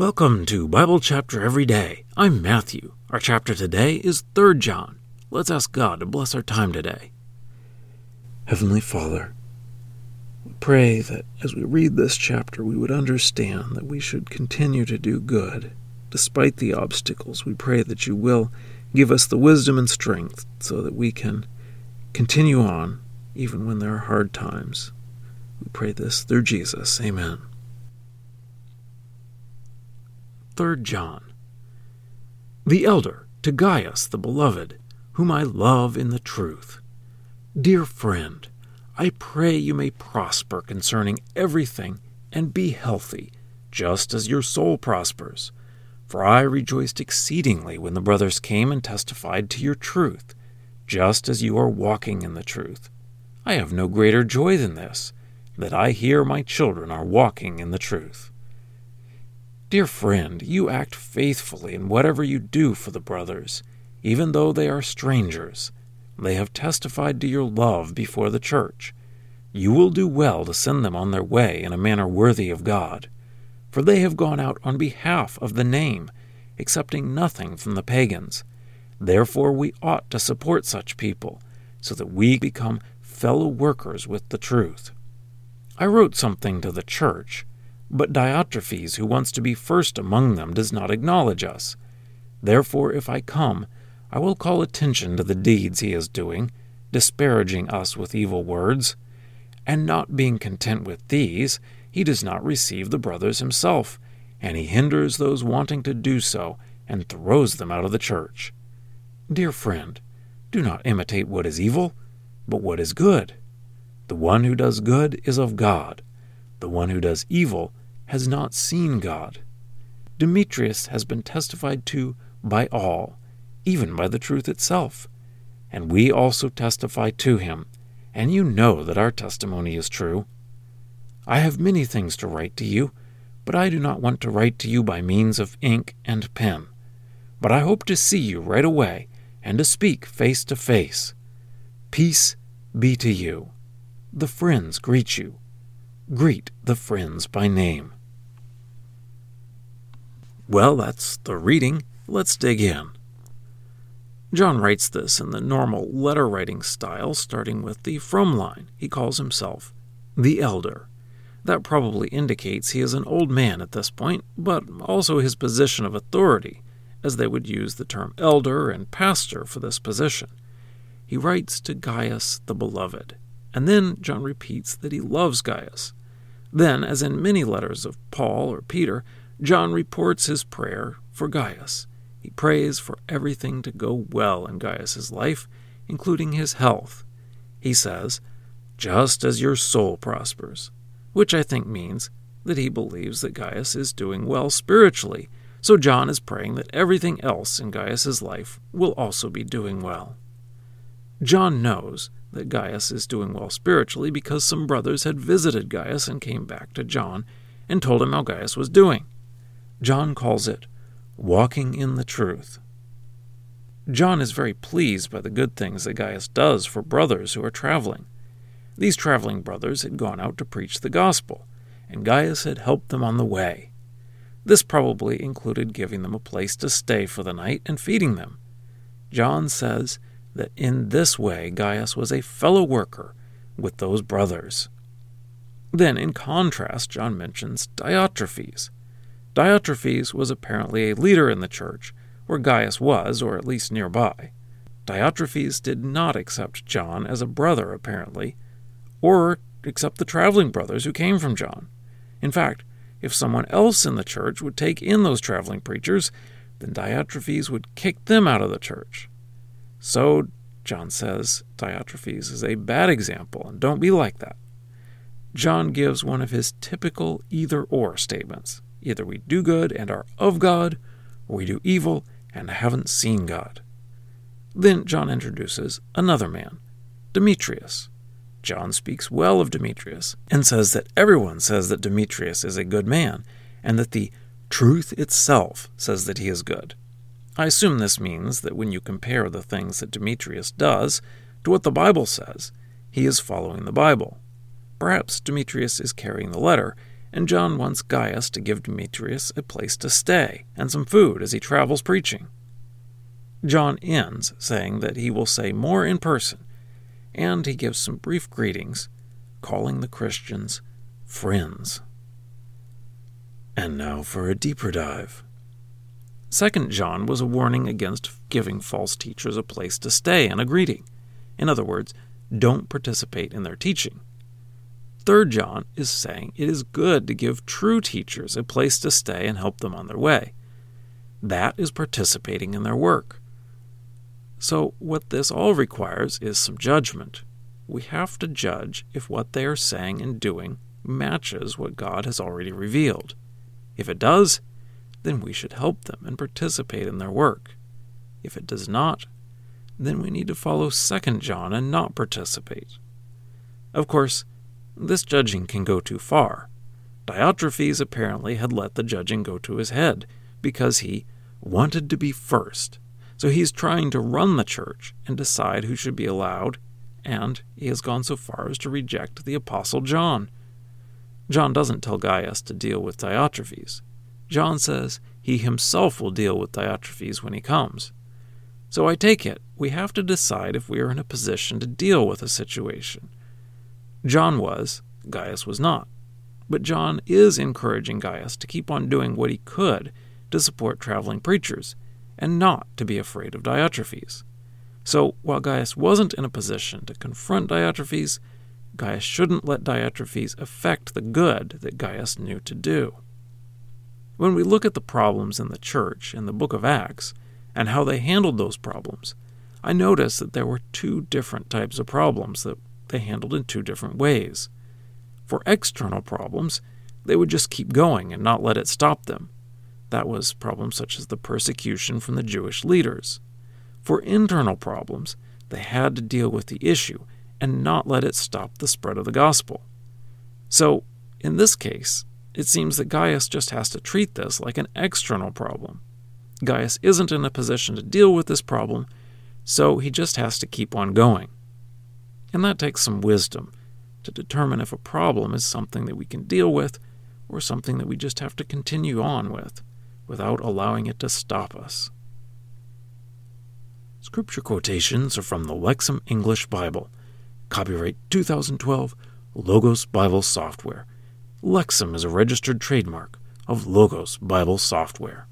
Welcome to Bible Chapter Every Day. I'm Matthew. Our chapter today is 3 John. Let's ask God to bless our time today. Heavenly Father, we pray that as we read this chapter, we would understand that we should continue to do good. Despite the obstacles, we pray that you will give us the wisdom and strength so that we can continue on even when there are hard times. We pray this through Jesus. Amen. 3 John. The elder, to Gaius the beloved, whom I love in the truth. Dear friend, I pray you may prosper concerning everything and be healthy, just as your soul prospers. For I rejoiced exceedingly when the brothers came and testified to your truth, just as you are walking in the truth. I have no greater joy than this, that I hear my children are walking in the truth. Dear friend, you act faithfully in whatever you do for the brothers, even though they are strangers. They have testified to your love before the church. You will do well to send them on their way in a manner worthy of God. For they have gone out on behalf of the name, accepting nothing from the pagans. Therefore, we ought to support such people, so that we become fellow workers with the truth. I wrote something to the church but Diotrephes, who wants to be first among them, does not acknowledge us. Therefore, if I come, I will call attention to the deeds he is doing, disparaging us with evil words. And not being content with these, he does not receive the brothers himself, and he hinders those wanting to do so, and throws them out of the church. Dear friend, do not imitate what is evil, but what is good. The one who does good is of God. The one who does evil has not seen God. Demetrius has been testified to by all, even by the truth itself. And we also testify to him, and you know that our testimony is true. I have many things to write to you, but I do not want to write to you by means of ink and pen. But I hope to see you right away and to speak face to face. Peace be to you. The friends greet you. Greet the friends by name. Well, that's the reading. Let's dig in. John writes this in the normal letter writing style, starting with the from line. He calls himself the elder. That probably indicates he is an old man at this point, but also his position of authority, as they would use the term elder and pastor for this position. He writes to Gaius the beloved, and then John repeats that he loves Gaius. Then, as in many letters of Paul or Peter, John reports his prayer for Gaius. He prays for everything to go well in Gaius's life, including his health. He says, just as your soul prospers, which I think means that he believes that Gaius is doing well spiritually, so John is praying that everything else in Gaius's life will also be doing well. John knows that Gaius is doing well spiritually because some brothers had visited Gaius and came back to John and told him how Gaius was doing. John calls it walking in the truth. John is very pleased by the good things that Gaius does for brothers who are traveling. These traveling brothers had gone out to preach the gospel, and Gaius had helped them on the way. This probably included giving them a place to stay for the night and feeding them. John says that in this way Gaius was a fellow worker with those brothers. Then, in contrast, John mentions Diotrephes. Diotrephes was apparently a leader in the church, where Gaius was, or at least nearby. Diotrephes did not accept John as a brother, apparently, or accept the traveling brothers who came from John. In fact, if someone else in the church would take in those traveling preachers, then Diotrephes would kick them out of the church. So, John says, Diotrephes is a bad example, and don't be like that. John gives one of his typical either or statements. Either we do good and are of God, or we do evil and haven't seen God. Then John introduces another man, Demetrius. John speaks well of Demetrius and says that everyone says that Demetrius is a good man, and that the truth itself says that he is good. I assume this means that when you compare the things that Demetrius does to what the Bible says, he is following the Bible. Perhaps Demetrius is carrying the letter, and John wants Gaius to give Demetrius a place to stay and some food as he travels preaching. John ends saying that he will say more in person, and he gives some brief greetings, calling the Christians friends. And now for a deeper dive. Second John was a warning against giving false teachers a place to stay and a greeting. In other words, don't participate in their teaching. Third John is saying it is good to give true teachers a place to stay and help them on their way. That is participating in their work. So, what this all requires is some judgment. We have to judge if what they are saying and doing matches what God has already revealed. If it does, then we should help them and participate in their work. If it does not, then we need to follow 2 John and not participate. Of course, this judging can go too far. Diotrephes apparently had let the judging go to his head because he wanted to be first so he's trying to run the church and decide who should be allowed, and he has gone so far as to reject the Apostle John. John doesn't tell Gaius to deal with Diotrephes. John says he himself will deal with Diotrephes when he comes. So I take it we have to decide if we are in a position to deal with a situation. John was, Gaius was not. But John is encouraging Gaius to keep on doing what he could to support traveling preachers and not to be afraid of Diotrephes. So, while Gaius wasn't in a position to confront Diotrephes, Gaius shouldn't let Diotrephes affect the good that Gaius knew to do. When we look at the problems in the church in the book of Acts and how they handled those problems, I notice that there were two different types of problems that they handled in two different ways. For external problems, they would just keep going and not let it stop them. That was problems such as the persecution from the Jewish leaders. For internal problems, they had to deal with the issue and not let it stop the spread of the gospel. So, in this case, it seems that Gaius just has to treat this like an external problem. Gaius isn't in a position to deal with this problem, so he just has to keep on going. And that takes some wisdom to determine if a problem is something that we can deal with or something that we just have to continue on with without allowing it to stop us. Scripture quotations are from the Lexham English Bible. Copyright 2012, Logos Bible Software. Lexham is a registered trademark of Logos Bible Software.